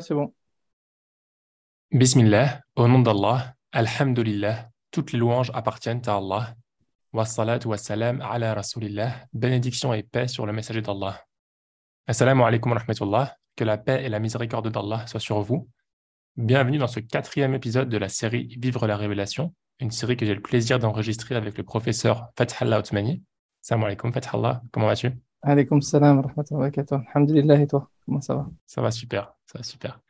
C'est bon. Bismillah, au nom d'Allah, Alhamdulillah, toutes les louanges appartiennent à Allah. Wassalatu wassalam ala Rasulillah, bénédiction et paix sur le messager d'Allah. Assalamu alaikum wa rahmatullah, que la paix et la miséricorde d'Allah soient sur vous. Bienvenue dans ce quatrième épisode de la série Vivre la révélation, une série que j'ai le plaisir d'enregistrer avec le professeur Fathallah Othmani. Assalamu alaikum Fathallah, comment vas-tu? Alaykoum salam wa rahmatullahi. Alhamdulillah, et toi, comment ça va? Ça va super, ça va super.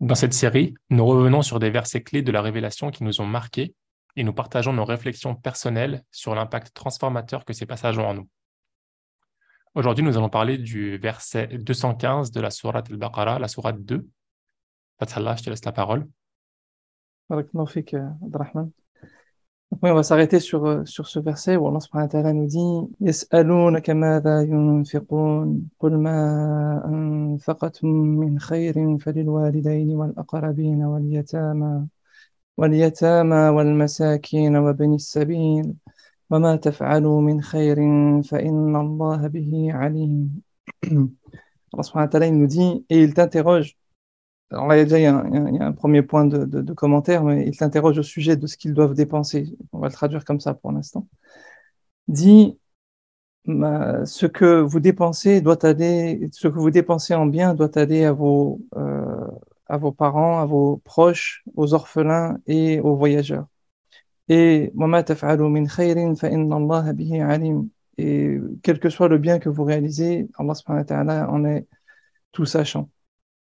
Dans cette série, nous revenons sur des versets clés de la révélation qui nous ont marqués et nous partageons nos réflexions personnelles sur l'impact transformateur que ces passages ont en nous. Aujourd'hui, nous allons parler du verset 215 de la sourate al-Baqarah, la sourate 2. Fathallah, je te laisse la parole. Barakallahu fik, Abdurrahman. Oui, on va s'arrêter sur, euh, sur ce verset où Allah subhanahu wa ta'ala nous dit يسألونك ماذا ينفقون قل ما أنفقتم من خير فللوالدين والأقربين واليتامى واليتامى والمساكين وابن السبيل وما تفعلوا من خير فإن الله به عليم Allah subhanahu wa ta'ala nous dit et il t'interroge alors là, il y a déjà un, premier point de, commentaire, mais il t'interroge au sujet de ce qu'ils doivent dépenser. On va le traduire comme ça pour l'instant. Dit ce que vous dépensez doit aller, ce que vous dépensez en bien doit aller à vos, euh, à vos parents, à vos proches, aux orphelins et aux voyageurs. Et et quel que soit le bien que vous réalisez, Allah subhanahu wa ta'ala en est tout sachant.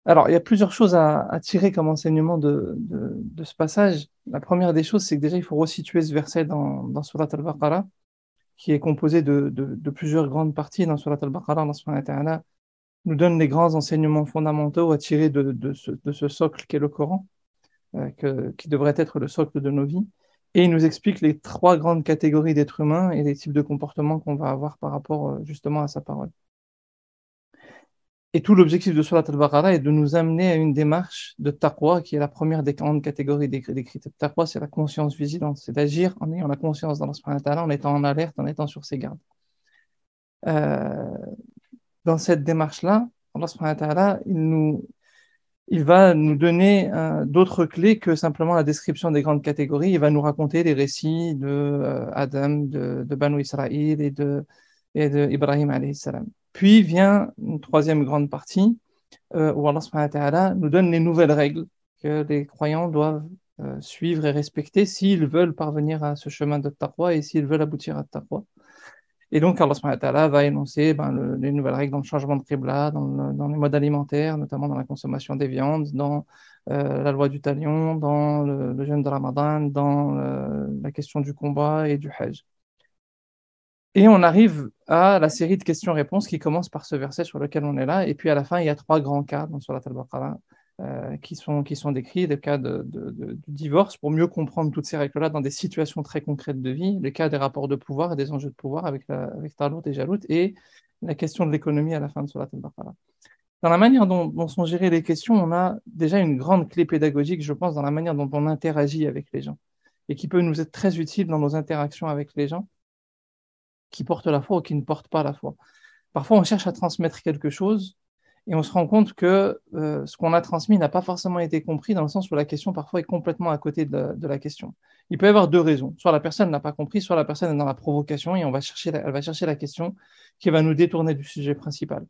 Alors, il y a plusieurs choses à, tirer comme enseignement de, ce passage. La première des choses, c'est que déjà, il faut resituer ce verset dans, Surat al-Baqarah, qui est composé de, plusieurs grandes parties. Dans Surat al-Baqarah, Allah nous donne les grands enseignements fondamentaux à tirer de, ce, socle qu'est le Coran, euh, qui devrait être le socle de nos vies. Et il nous explique les trois grandes catégories d'êtres humains et les types de comportements qu'on va avoir par rapport euh, justement à sa parole. Et tout l'objectif de Surat al-Baqarah est de nous amener à une démarche de taqwa, qui est la première des grandes catégories décrites. Taqwa, c'est la conscience vigilante, c'est d'agir en ayant la conscience dans en étant en alerte, en étant sur ses gardes. Euh, dans cette démarche-là, Allah il, nous, il va nous donner euh, d'autres clés que simplement la description des grandes catégories. Il va nous raconter les récits de euh, Adam, de, de Banu Israël et de, et de Ibrahim alayhi salam. Puis vient une troisième grande partie euh, où Allah nous donne les nouvelles règles que les croyants doivent euh, suivre et respecter s'ils veulent parvenir à ce chemin de taqwa et s'ils veulent aboutir à taqwa. Et donc Allah va énoncer ben, les nouvelles règles dans le changement de qibla, dans, dans, les modes alimentaires, notamment dans la consommation des viandes, dans euh, la loi du talion, dans le, le jeûne de Ramadan, dans euh, la question du combat et du hajj. Et on arrive à la série de questions-réponses qui commence par ce verset sur lequel on est là. Et puis à la fin, il y a trois grands cas dans Surat al-Baqarah euh, qui, sont, qui sont décrits, le cas de, de, de, divorce, pour mieux comprendre toutes ces règles-là dans des situations très concrètes de vie, le cas des rapports de pouvoir et des enjeux de pouvoir avec, la, avec Talut et Jalout, et la question de l'économie à la fin de Surat al-Baqarah. Dans la manière dont, dont, sont gérées les questions, on a déjà une grande clé pédagogique, je pense, dans la manière dont on interagit avec les gens, et qui peut nous être très utile dans nos interactions avec les gens qui portent la foi ou qui ne portent pas la foi. Parfois, on cherche à transmettre quelque chose et on se rend compte que euh, ce qu'on a transmis n'a pas forcément été compris dans le sens où la question parfois est complètement à côté de, la question. Il peut y avoir deux raisons. Soit la personne n'a pas compris, soit la personne est dans la provocation et on va chercher elle va chercher la question qui va nous détourner du sujet principal.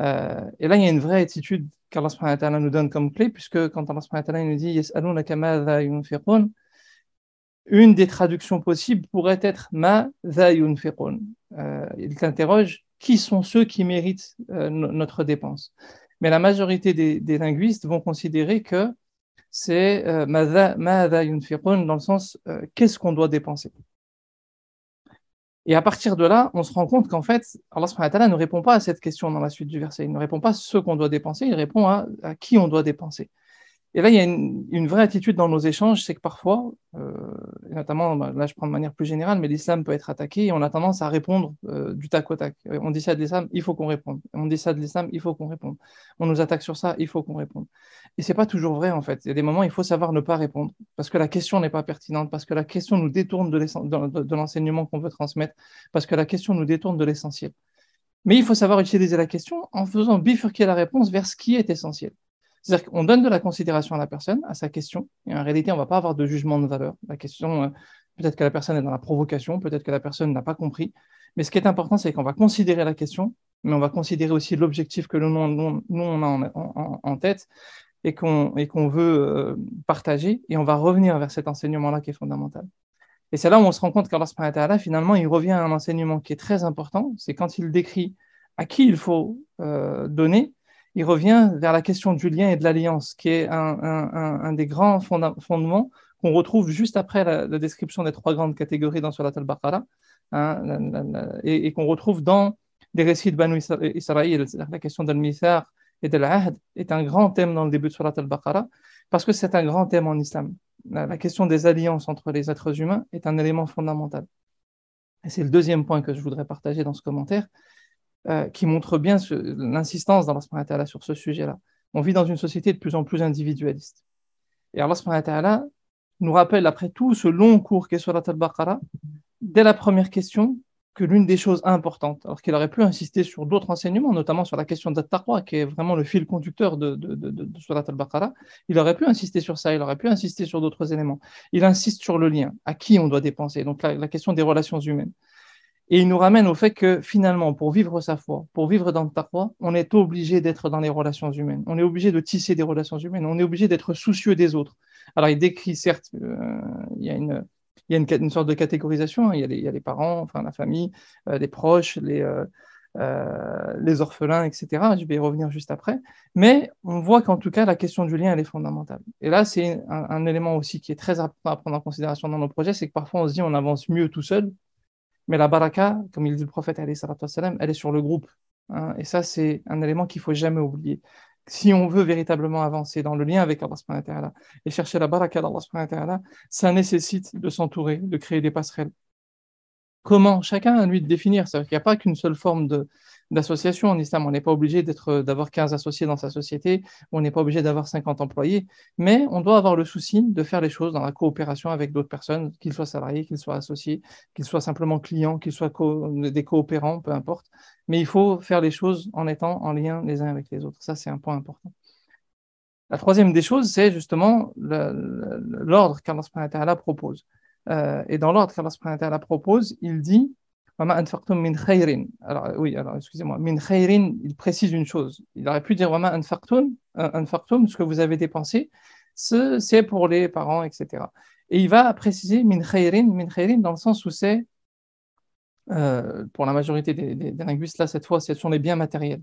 Euh, et là, il y a une vraie attitude qu'Allah nous donne comme clé, puisque quand Allah nous dit une des traductions possibles pourrait être ma euh, Il t'interroge qui sont ceux qui méritent euh, notre dépense? Mais la majorité des, linguistes vont considérer que c'est euh, ma dans le sens qu'est-ce qu'on doit dépenser? Et à partir de là, on se rend compte qu'en fait, Allah ne répond pas à cette question dans la suite du verset. Il ne répond pas à ce qu'on doit dépenser, il répond à qui on doit dépenser. Et là, il y a une, vraie attitude dans nos échanges, c'est que parfois, euh, notamment, bah, là je prends de manière plus générale, mais l'islam peut être attaqué et on a tendance à répondre euh, du tac au tac. On dit ça de l'islam, il faut qu'on réponde. On dit ça de l'islam, il faut qu'on réponde. On nous attaque sur ça, il faut qu'on réponde. Et c'est pas toujours vrai en fait. Il y a des moments, il faut savoir ne pas répondre parce que la question n'est pas pertinente, parce que la question nous détourne de l'enseignement qu'on veut transmettre, parce que la question nous détourne de l'essentiel. Mais il faut savoir utiliser la question en faisant bifurquer la réponse vers ce qui est essentiel. C'est-à-dire qu'on donne de la considération à la personne, à sa question, et en réalité, on ne va pas avoir de jugement de valeur. La question, euh, peut-être que la personne est dans la provocation, peut-être que la personne n'a pas compris, mais ce qui est important, c'est qu'on va considérer la question, mais on va considérer aussi l'objectif que nous, nous, on a en, tête et qu'on veut euh, partager, et on va revenir vers cet enseignement-là qui est fondamental. Et c'est là où on se rend compte qu'Allah, finalement, il revient à un enseignement qui est très important, c'est quand il décrit à qui il faut euh, donner, il revient vers la question du lien et de l'alliance, qui est un, des grands fondements qu'on retrouve juste après la, description des trois grandes catégories dans Surat al-Baqarah, hein, et, qu'on retrouve dans des récits de Banu Israël. La question d'al-Mithar et de l'Ahd est un grand thème dans le début de Surat al-Baqarah, parce que c'est un grand thème en islam. La, question des alliances entre les êtres humains est un élément fondamental. Et c'est le deuxième point que je voudrais partager dans ce commentaire, euh, qui montre bien l'insistance d'Allah sur ce sujet-là. On vit dans une société de plus en plus individualiste. Et Allah nous rappelle, après tout ce long cours qu'est Surat al-Baqarah, dès la première question, que l'une des choses importantes, alors qu'il aurait pu insister sur d'autres enseignements, notamment sur la question de taqwa, qui est vraiment le fil conducteur de, de, de, Surat al-Baqarah, il aurait pu insister sur ça, il aurait pu insister sur d'autres éléments. Il insiste sur le lien, à qui on doit dépenser, donc la question des relations humaines. Et il nous ramène au fait que finalement, pour vivre sa foi, pour vivre dans le taqwa, on est obligé d'être dans les relations humaines. On est obligé de tisser des relations humaines. On est obligé d'être soucieux des autres. Alors, il décrit, certes, euh, il y a une, il y a une, sorte de catégorisation. Hein. Il, y a les, parents, enfin la famille, euh, les proches, les, euh, les orphelins, etc. Je vais y revenir juste après. Mais on voit qu'en tout cas, la question du lien, elle est fondamentale. Et là, c'est un, un, élément aussi qui est très important à prendre en considération dans nos projets, c'est que parfois on se dit on avance mieux tout seul mais la baraka, comme il dit le prophète, elle est sur le groupe. Hein. et ça, c'est un élément qu'il faut jamais oublier. Si on veut véritablement avancer dans le lien avec Allah et chercher la baraka d'Allah, ça nécessite de s'entourer, de créer des passerelles. Comment Chacun a lui de définir? C'est-à-dire qu'il n'y a pas qu'une seule forme de, d'association en islam. On n'est pas obligé d'avoir 15 associés dans sa société, on n'est pas obligé d'avoir 50 employés, mais on doit avoir le souci de faire les choses dans la coopération avec d'autres personnes, qu'ils soient salariés, qu'ils soient associés, qu'ils soient simplement clients, qu'ils soient des coopérants, peu importe. Mais il faut faire les choses en étant en lien les uns avec les autres. Ça, c'est un point important. La troisième des choses, c'est justement l'ordre qu'Allah propose. Euh, et dans l'ordre qu'Allah propose, il dit alors, oui, alors, excusez-moi. Min khayrin, il précise une chose. Il aurait pu dire Wama anfaqtum, ce que vous avez dépensé, c'est pour les parents, etc. Et il va préciser min khayrin, min khayrin, dans le sens où c'est, euh, pour la majorité des, linguistes, là, cette fois, ce sont les biens matériels.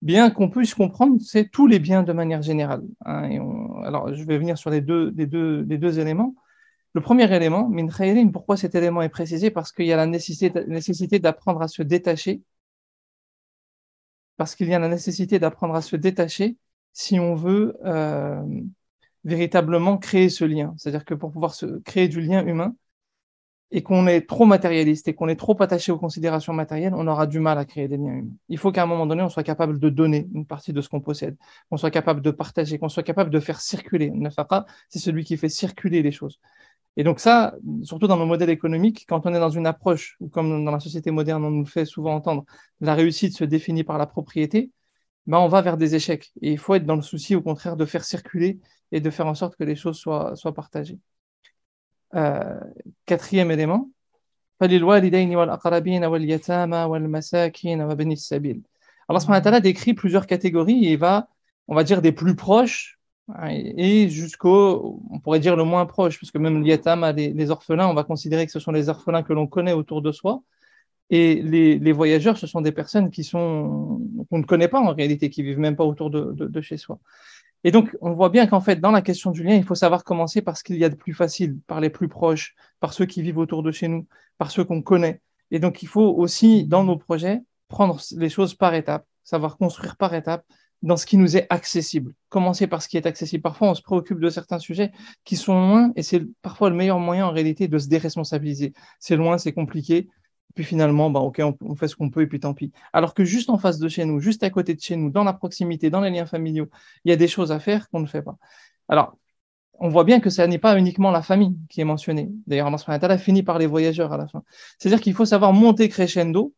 Bien qu'on puisse comprendre, c'est tous les biens de manière générale. Hein, alors, je vais venir sur les deux éléments. Le premier élément, min pourquoi cet élément est précisé? Parce qu'il y a la nécessité, d'apprendre à se détacher. Parce qu'il y a la nécessité d'apprendre à se détacher si on veut euh, véritablement créer ce lien. C'est-à-dire que pour pouvoir créer du lien humain, et qu'on est trop matérialiste et qu'on est trop attaché aux considérations matérielles, on aura du mal à créer des liens humains. Il faut qu'à un moment donné, on soit capable de donner une partie de ce qu'on possède, qu'on soit capable de partager, qu'on soit capable de faire circuler. Nafaqa, c'est celui qui fait circuler les choses. Et donc ça, surtout dans nos modèles économiques, quand on est dans une approche, ou comme dans la société moderne, on nous fait souvent entendre, la réussite se définit par la propriété, ben on va vers des échecs. Et il faut être dans le souci, au contraire, de faire circuler et de faire en sorte que les choses soient, partagées. Euh, quatrième élément, Allah décrit plusieurs catégories et va, on va dire, des plus proches et jusqu'au, on pourrait dire le moins proche, puisque même l'Yatam a les, orphelins, on va considérer que ce sont les orphelins que l'on connaît autour de soi. Et les, voyageurs, ce sont des personnes qui sont qu'on ne connaît pas en réalité, qui vivent même pas autour de, chez soi. Et donc, on voit bien qu'en fait, dans la question du lien, il faut savoir commencer par ce qu'il y a de plus facile, par les plus proches, par ceux qui vivent autour de chez nous, par ceux qu'on connaît. Et donc, il faut aussi, dans nos projets, prendre les choses par étapes, savoir construire par étapes, dans ce qui nous est accessible. Commencer par ce qui est accessible? Parfois, on se préoccupe de certains sujets qui sont loin et c'est parfois le meilleur moyen en réalité de se déresponsabiliser. C'est loin, c'est compliqué. Puis finalement, bah, ok, on, fait ce qu'on peut et puis tant pis. Alors que juste en face de chez nous, juste à côté de chez nous, dans la proximité, dans les liens familiaux, il y a des choses à faire qu'on ne fait pas. Alors, on voit bien que ce n'est pas uniquement la famille qui est mentionnée. D'ailleurs, Allah fini par les voyageurs à la fin. C'est-à-dire qu'il faut savoir monter crescendo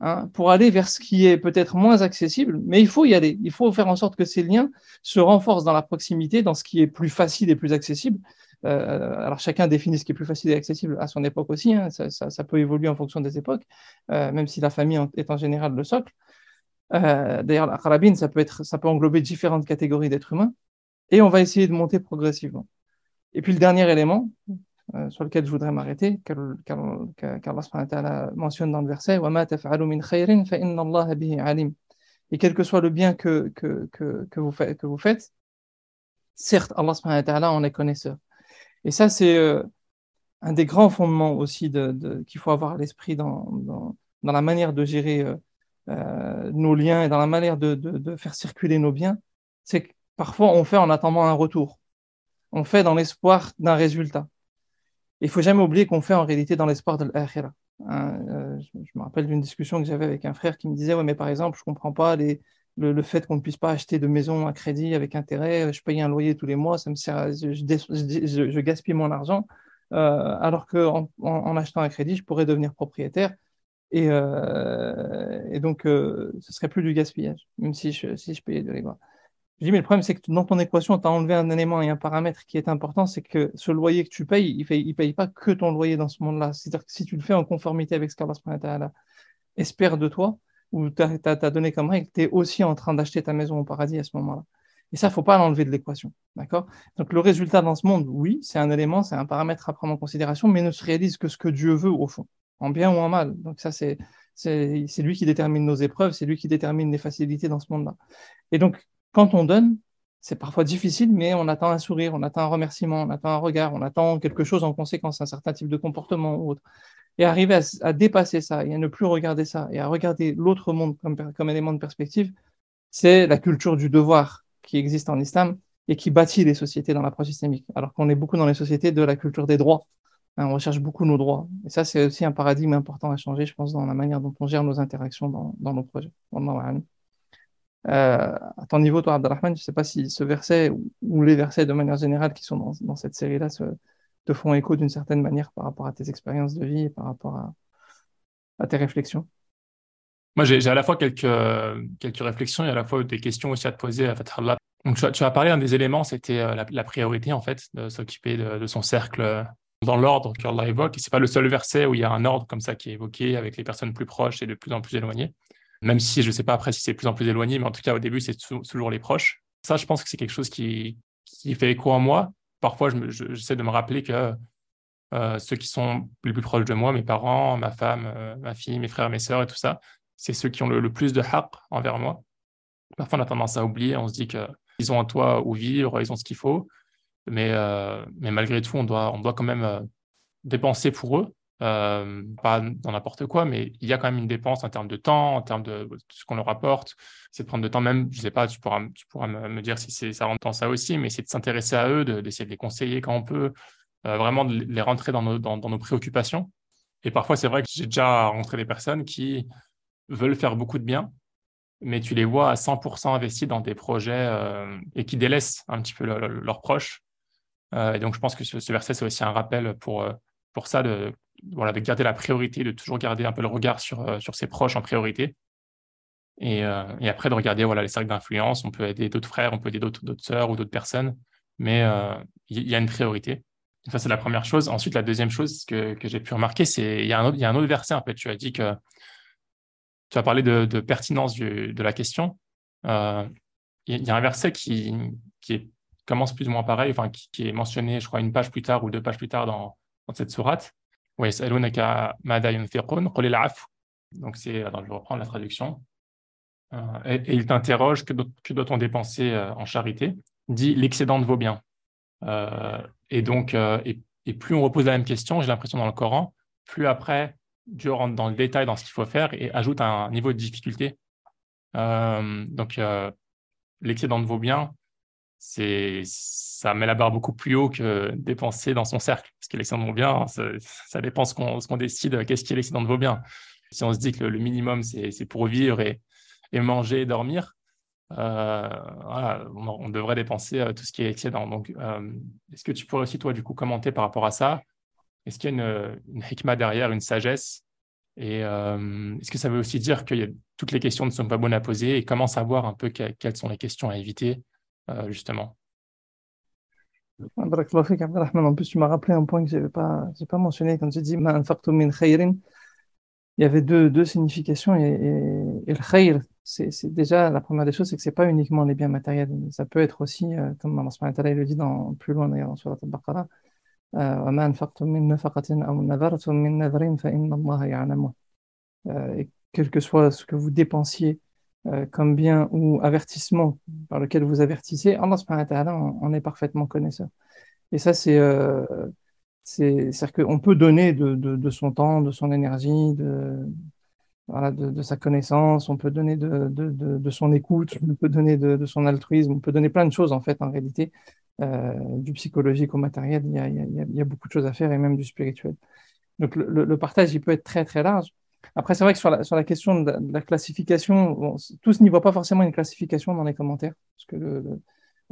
hein, pour aller vers ce qui est peut-être moins accessible, mais il faut y aller. Il faut faire en sorte que ces liens se renforcent dans la proximité, dans ce qui est plus facile et plus accessible. Euh, alors chacun définit ce qui est plus facile et accessible à son époque aussi, hein. ça, peut évoluer en fonction des époques, euh, même si la famille est en général le socle. Euh, d'ailleurs, la carabine, ça peut, être, ça peut englober différentes catégories d'êtres humains, et on va essayer de monter progressivement. Et puis le dernier élément, sur lequel je voudrais m'arrêter, qu'Allah mentionne dans le verset Et quel que soit le bien que, que, que, que, vous, faites, que vous faites, certes, Allah en est connaisseur. Et ça, c'est euh, un des grands fondements aussi de, qu'il faut avoir à l'esprit dans, dans, dans, la manière de gérer euh, euh, nos liens et dans la manière de, de faire circuler nos biens. C'est que parfois, on fait en attendant un retour. On fait dans l'espoir d'un résultat. Il faut jamais oublier qu'on fait en réalité dans l'espoir de l'akhira. Hein, je, me rappelle d'une discussion que j'avais avec un frère qui me disait, ouais, mais par exemple, je comprends pas le, fait qu'on ne puisse pas acheter de maison à crédit avec intérêt, je paye un loyer tous les mois, ça me sert, je, je, gaspille mon argent, euh, alors qu'en en, achetant un crédit, je pourrais devenir propriétaire. Et, euh, donc, euh, ce serait plus du gaspillage, même si je, si je payais de l'égout. Je dis, mais le problème, c'est que dans ton équation, tu as enlevé un élément et un paramètre qui est important, c'est que ce loyer que tu payes, il ne paye, pas que ton loyer dans ce monde-là. C'est-à-dire que si tu le fais en conformité avec ce qu'Allah espère de toi, ou tu as, donné comme règle, tu es aussi en train d'acheter ta maison au paradis à ce moment-là. Et ça, faut pas l'enlever de l'équation. D'accord? Donc le résultat dans ce monde, oui, c'est un élément, c'est un paramètre à prendre en considération, mais ne se réalise que ce que Dieu veut au fond, en bien ou en mal. Donc ça, c'est lui qui détermine nos épreuves, c'est lui qui détermine les facilités dans ce monde-là. Et donc, quand on donne, c'est parfois difficile, mais on attend un sourire, on attend un remerciement, on attend un regard, on attend quelque chose en conséquence, un certain type de comportement ou autre et arriver à, dépasser ça et à ne plus regarder ça et à regarder l'autre monde comme, élément de perspective, c'est la culture du devoir qui existe en islam et qui bâtit les sociétés dans l'approche systémique. Alors qu'on est beaucoup dans les sociétés de la culture des droits. Hein, on recherche beaucoup nos droits. Et ça, c'est aussi un paradigme important à changer, je pense, dans la manière dont on gère nos interactions dans nos projets. Euh, à ton niveau, toi, Abdelrahman, je ne sais pas si ce verset ou, les versets de manière générale qui sont dans, cette série-là te font écho d'une certaine manière par rapport à tes expériences de vie et par rapport à, tes réflexions Moi, j'ai à la fois quelques, quelques réflexions et à la fois des questions aussi à te poser tu, as parlé d'un des éléments, c'était euh, la, priorité, en fait, de s'occuper de, son cercle euh, dans l'ordre qu'Allah évoque. Ce n'est pas le seul verset où il y a un ordre comme ça qui est évoqué avec les personnes plus proches et de plus en plus éloignées. Même si je ne sais pas après si c'est de plus en plus éloigné, mais en tout cas, au début, c'est toujours les proches. Ça, je pense que c'est quelque chose qui, fait écho en moi parfois, j'essaie de me rappeler que euh, ceux qui sont les plus proches de moi, mes parents, ma femme, euh, ma fille, mes frères, mes sœurs et tout ça, c'est ceux qui ont le, plus de haq envers moi. Parfois, on a tendance à oublier, on se dit qu'ils ont un toit où vivre, ils ont ce qu'il faut, mais, euh, malgré tout, on doit quand même dépenser pour eux. Pas dans n'importe quoi, mais il y a quand même une dépense en termes de temps, en termes de, ce qu'on leur apporte. C'est de prendre de temps, même, je sais pas, tu pourras, me, dire si ça rentre dans ça aussi, mais c'est de s'intéresser à eux, d'essayer de, les conseiller quand on peut, euh, vraiment de les rentrer dans nos, préoccupations. Et parfois, c'est vrai que j'ai déjà rencontré des personnes qui veulent faire beaucoup de bien, mais tu les vois à 100% investis dans des projets euh, et qui délaissent un petit peu leurs proches. Euh, et donc, je pense que ce, ce verset, c'est aussi un rappel pour, pour ça, de, voilà, de garder la priorité, de toujours garder un peu le regard sur, euh, sur ses proches en priorité. Et, euh, et après, de regarder voilà, les cercles d'influence. On peut aider d'autres frères, on peut aider d'autres sœurs ou d'autres personnes, mais euh, il y, a une priorité. ça, c'est la première chose. Ensuite, la deuxième chose que, que j'ai pu remarquer, c'est il y, y a un autre verset, en fait. Tu as dit que tu as parlé de, pertinence de la question. Il y a un verset qui, qui commence plus ou moins pareil, enfin, qui, qui, est mentionné, je crois, une page plus tard ou deux pages plus tard dans, dans cette sourate. Donc, c'est, alors je reprends la traduction. Euh, et, il t'interroge que, que doit-on dépenser euh, en charité? Dit l'excédent de vos biens. Euh, et donc, et, plus on repose la même question, j'ai l'impression dans le Coran, plus après Dieu rentre dans le détail dans ce qu'il faut faire et ajoute un niveau de difficulté. donc, l'excédent de vos biens, c'est ça met la barre beaucoup plus haut que dépenser dans son cercle. Parce que l'excédent de vos biens, ça, ça dépend ce qu'on décide, qu'est-ce qui est l'excédent de vos biens. Si on se dit que le, minimum, c'est pour vivre et, manger et dormir, euh, on, devrait dépenser euh, tout ce qui est excédent. Donc, euh, est-ce que tu pourrais aussi, toi, du coup, commenter par rapport à ça? Est-ce qu'il y a une, une derrière, une sagesse? Et est-ce que ça veut aussi dire que toutes les questions ne sont pas bonnes à poser? Et comment savoir un peu quelles sont les questions à éviter, justement En plus, tu m'as rappelé un point que je n'avais pas, pas mentionné quand tu dis. Il y avait deux, deux significations et, le khayr, c'est déjà la première des choses, c'est que c'est pas uniquement les biens matériels. Ça peut être aussi, euh, comme Allah le dit dans, plus loin d'ailleurs dans Surat al-Baqarah, euh, et quel que soit ce que vous dépensiez euh, comme bien ou avertissement par lequel vous avertissez, Allah en, est parfaitement connaisseur. Et ça, c'est euh, c'est-à-dire qu'on peut donner de, de, de, son temps, de son énergie, de, de, de, sa connaissance, on peut donner de, son écoute, on peut donner de, son altruisme, on peut donner plein de choses en fait en réalité, euh, du psychologique au matériel, il y, a, y a, y, a, beaucoup de choses à faire et même du spirituel. Donc le, le, partage, il peut être très très large. Après, c'est vrai que sur la, sur la question de la, classification, bon, tous n'y voient pas forcément une classification dans les commentaires, parce que le,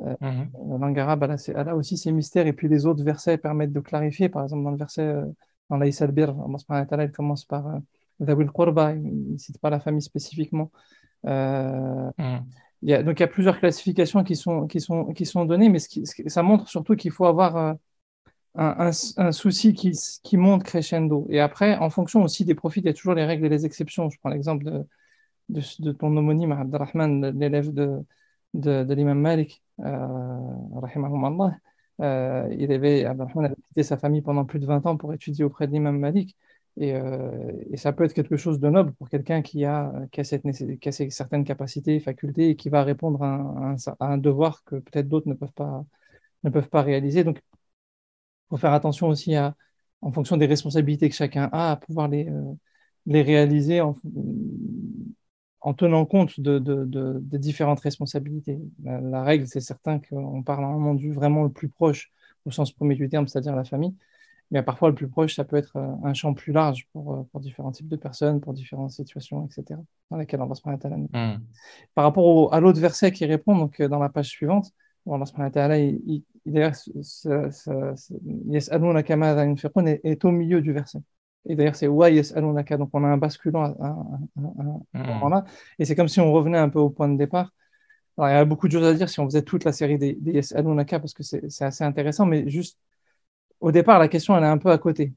euh, mhm. La langue arabe, elle a, aussi ses mystères, et puis les autres versets permettent de clarifier. Par exemple, dans le verset, euh, dans l'Aïs al-Bir, Allah commence par euh, Zawil Qurba, il ne cite pas la famille spécifiquement. Euh, mhm. il y a, donc il y a plusieurs classifications qui sont, qui sont, qui sont données, mais ce qui, ça montre surtout qu'il faut avoir un, souci qui, monte crescendo. Et après, en fonction aussi des profits, il y a toujours les règles et les exceptions. Je prends l'exemple de, de, ton homonyme, Abdelrahman, l'élève de, de, l'imam Malik, euh, euh, il avait, avait quitté sa famille pendant plus de 20 ans pour étudier auprès de l'imam Malik. Et, euh, et, ça peut être quelque chose de noble pour quelqu'un qui a, qui a, cette, qui a certaines capacités, facultés et qui va répondre à un, à un devoir que peut-être d'autres ne peuvent pas, ne peuvent pas réaliser. Donc, faut faire attention aussi à, en fonction des responsabilités que chacun a, à pouvoir les, euh, les réaliser en, en tenant compte de, de, de, différentes responsabilités. La, règle, c'est certain qu'on parle à un moment du vraiment le plus proche au sens premier du terme, c'est-à-dire la famille. Mais parfois, le plus proche, ça peut être euh, un champ plus large pour, euh, pour différents types de personnes, pour différentes situations, etc., dans lesquelles on va se mettre à mmh. Par rapport au, à l'autre verset qui répond, donc dans la page suivante, Allah il, il, il, est au milieu du verset. Et d'ailleurs, c'est Wa Yes'alunaka. Donc, on a un basculant à, ce hmm. moment-là. Et c'est comme si on revenait un peu au point de départ. Alors, il y a beaucoup de choses à dire si on faisait toute la série des, des Yes'alunaka parce que c'est assez intéressant. Mais juste, au départ, la question, elle est un peu à côté.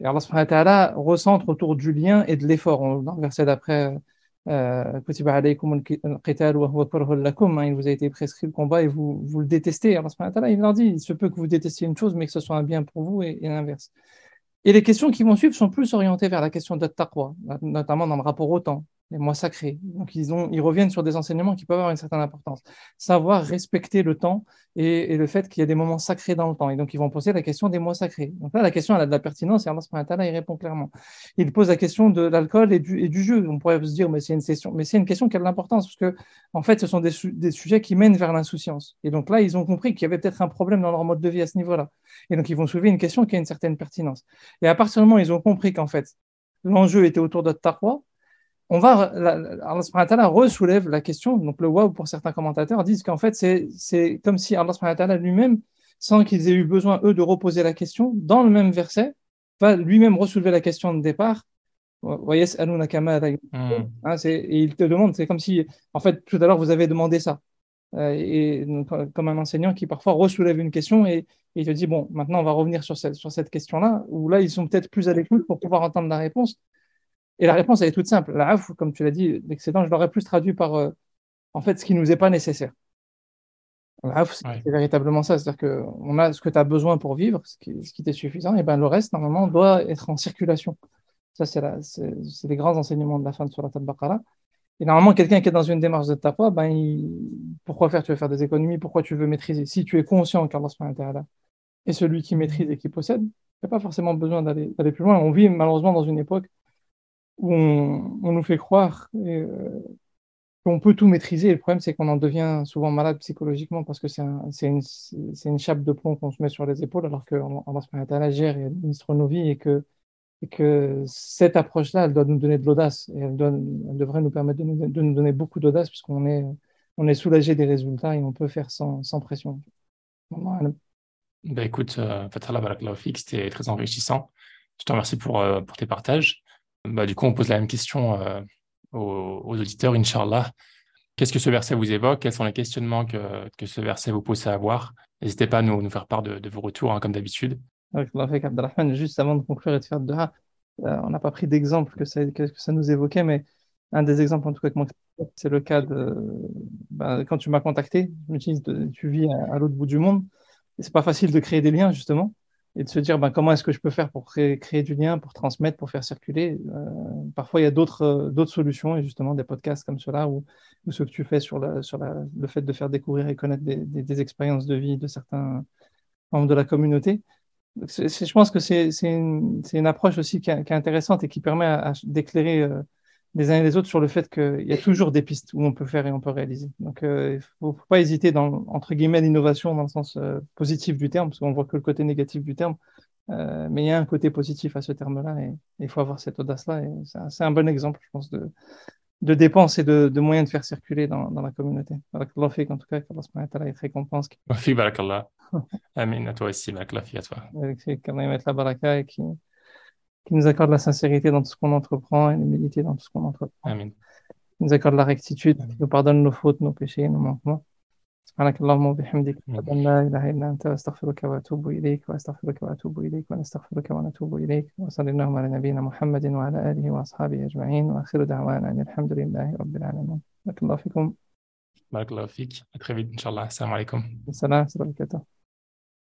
Et Allah subhanahu wa recentre autour du lien et de l'effort. Dans le verset d'après, euh, il vous a été prescrit le combat et vous, vous le détestez. Allah il leur dit, il se peut que vous détestiez une chose, mais que ce soit un bien pour vous et, et l'inverse. Et les questions qui vont suivre sont plus orientées vers la question de taqwa, notamment dans le rapport au temps, les mois sacrés. Donc, ils, ont, ils reviennent sur des enseignements qui peuvent avoir une certaine importance. Savoir respecter le temps et, le fait qu'il y a des moments sacrés dans le temps. Et donc, ils vont poser la question des mois sacrés. Donc là, la question, a de la pertinence et Allah il répond clairement. Il pose la question de l'alcool et du, jeu. On pourrait se dire, mais c'est une, question, mais une question qui a de l'importance parce que, en fait, ce sont des, des sujets qui mènent vers l'insouciance. Et donc là, ils ont compris qu'il y avait peut-être un problème dans leur mode de vie à ce niveau-là. Et donc, ils vont soulever une question qui a une certaine pertinence. Et à partir du moment où ils ont compris qu'en fait, l'enjeu était autour de taqwa, on va, Allah resoulève la question. Donc, le waouh, pour certains commentateurs, disent qu'en fait, c'est comme si Allah lui-même, sans qu'ils aient eu besoin, eux, de reposer la question, dans le même verset, va lui-même resoulever la question de départ. voyez hmm. hein, et il te demande, c'est comme si, en fait, tout à l'heure, vous avez demandé ça. Euh, et comme un enseignant qui parfois resoulève une question et, il te dit, bon, maintenant, on va revenir sur cette, sur cette question-là, où là, ils sont peut-être plus à l'écoute pour pouvoir entendre la réponse. Et la réponse, elle est toute simple. La comme tu l'as dit, l'excédent, je l'aurais plus traduit par euh, en fait ce qui nous est pas nécessaire. La c'est véritablement ça. C'est-à-dire qu'on a ce que tu as besoin pour vivre, ce qui, ce qui t'est suffisant, et ben le reste, normalement, doit être en circulation. Ça, c'est les grands enseignements de la fin de Surat al-Baqarah. Et normalement, quelqu'un qui est dans une démarche de taqwa, ben, pourquoi faire? Tu veux faire des économies? Pourquoi tu veux maîtriser? Si tu es conscient qu'Allah est celui qui maîtrise et qui possède, il n'y a pas forcément besoin d'aller plus loin. On vit malheureusement dans une époque où on, nous fait croire euh, qu'on peut tout maîtriser. Le problème, c'est qu'on en devient souvent malade psychologiquement parce que c'est une, chape de plomb qu'on se met sur les épaules alors la gère et administre nos vies et que, et que cette approche-là, elle doit nous donner de l'audace et elle, devrait nous permettre de nous, donner beaucoup d'audace puisqu'on est, soulagé des résultats et on peut faire sans, pression. Ben écoute, euh, Fatala c'était très enrichissant. Je te remercie pour, euh, pour tes partages. Bah, du coup, on pose la même question aux, aux, auditeurs, Inch'Allah. Qu'est-ce que ce verset vous évoque? Quels sont les questionnements que, que ce verset vous pousse à avoir? N'hésitez pas à nous, faire part de, vos retours, hein, comme d'habitude. Juste avant de conclure et de faire de euh, on n'a pas pris d'exemple que ça, que, ça nous évoquait, mais un des exemples en tout cas c'est le cas de bah, quand tu m'as contacté, tu vis à, l'autre bout du monde, et c'est pas facile de créer des liens justement et de se dire bah, comment est-ce que je peux faire pour créer, du lien, pour transmettre, pour faire circuler. Euh, parfois, il y a d'autres euh, d'autres solutions et justement des podcasts comme cela ou, ou ce que tu fais sur, le fait de faire découvrir et connaître des, expériences de vie de certains membres de la communauté. je pense que c'est une, une, approche aussi qui, est intéressante et qui permet d'éclairer euh, les uns et les autres sur le fait qu'il y a toujours des pistes où on peut faire et on peut réaliser. Donc, il ne faut, pas hésiter dans, entre guillemets, l'innovation dans le sens positif du terme, parce qu'on voit que le côté négatif du terme. Euh, mais il y a un côté positif à ce terme-là et il faut avoir cette audace-là. C'est un, bon exemple, je pense, de, de dépenses et de, de, moyens de faire circuler dans, dans la communauté. Barakallah fik, en tout cas, qu'Allah subhanahu récompense. Fik barakallah. Amin, à toi aussi, barakallah à toi. Qu'Allah mette la baraka et qui, qui nous accorde la sincérité dans tout ce qu'on entreprend et l'humilité dans tout ce qu'on entreprend. Amin. Qui nous accorde la rectitude, qui nous pardonne nos fautes, nos péchés, nos manquements. سبحانك اللهم وبحمدك أشهد أن لا إله إلا أنت أستغفرك وأتوب إليك وأستغفرك وأتوب إليك ونستغفرك ونتوب إليك وصلى اللهم على نبينا محمد وعلى آله وأصحابه أجمعين وآخر دعوانا أن الحمد لله رب العالمين بارك الله فيكم بارك الله فيك à très vite إن شاء الله السلام عليكم السلام ورحمة الله وبركاته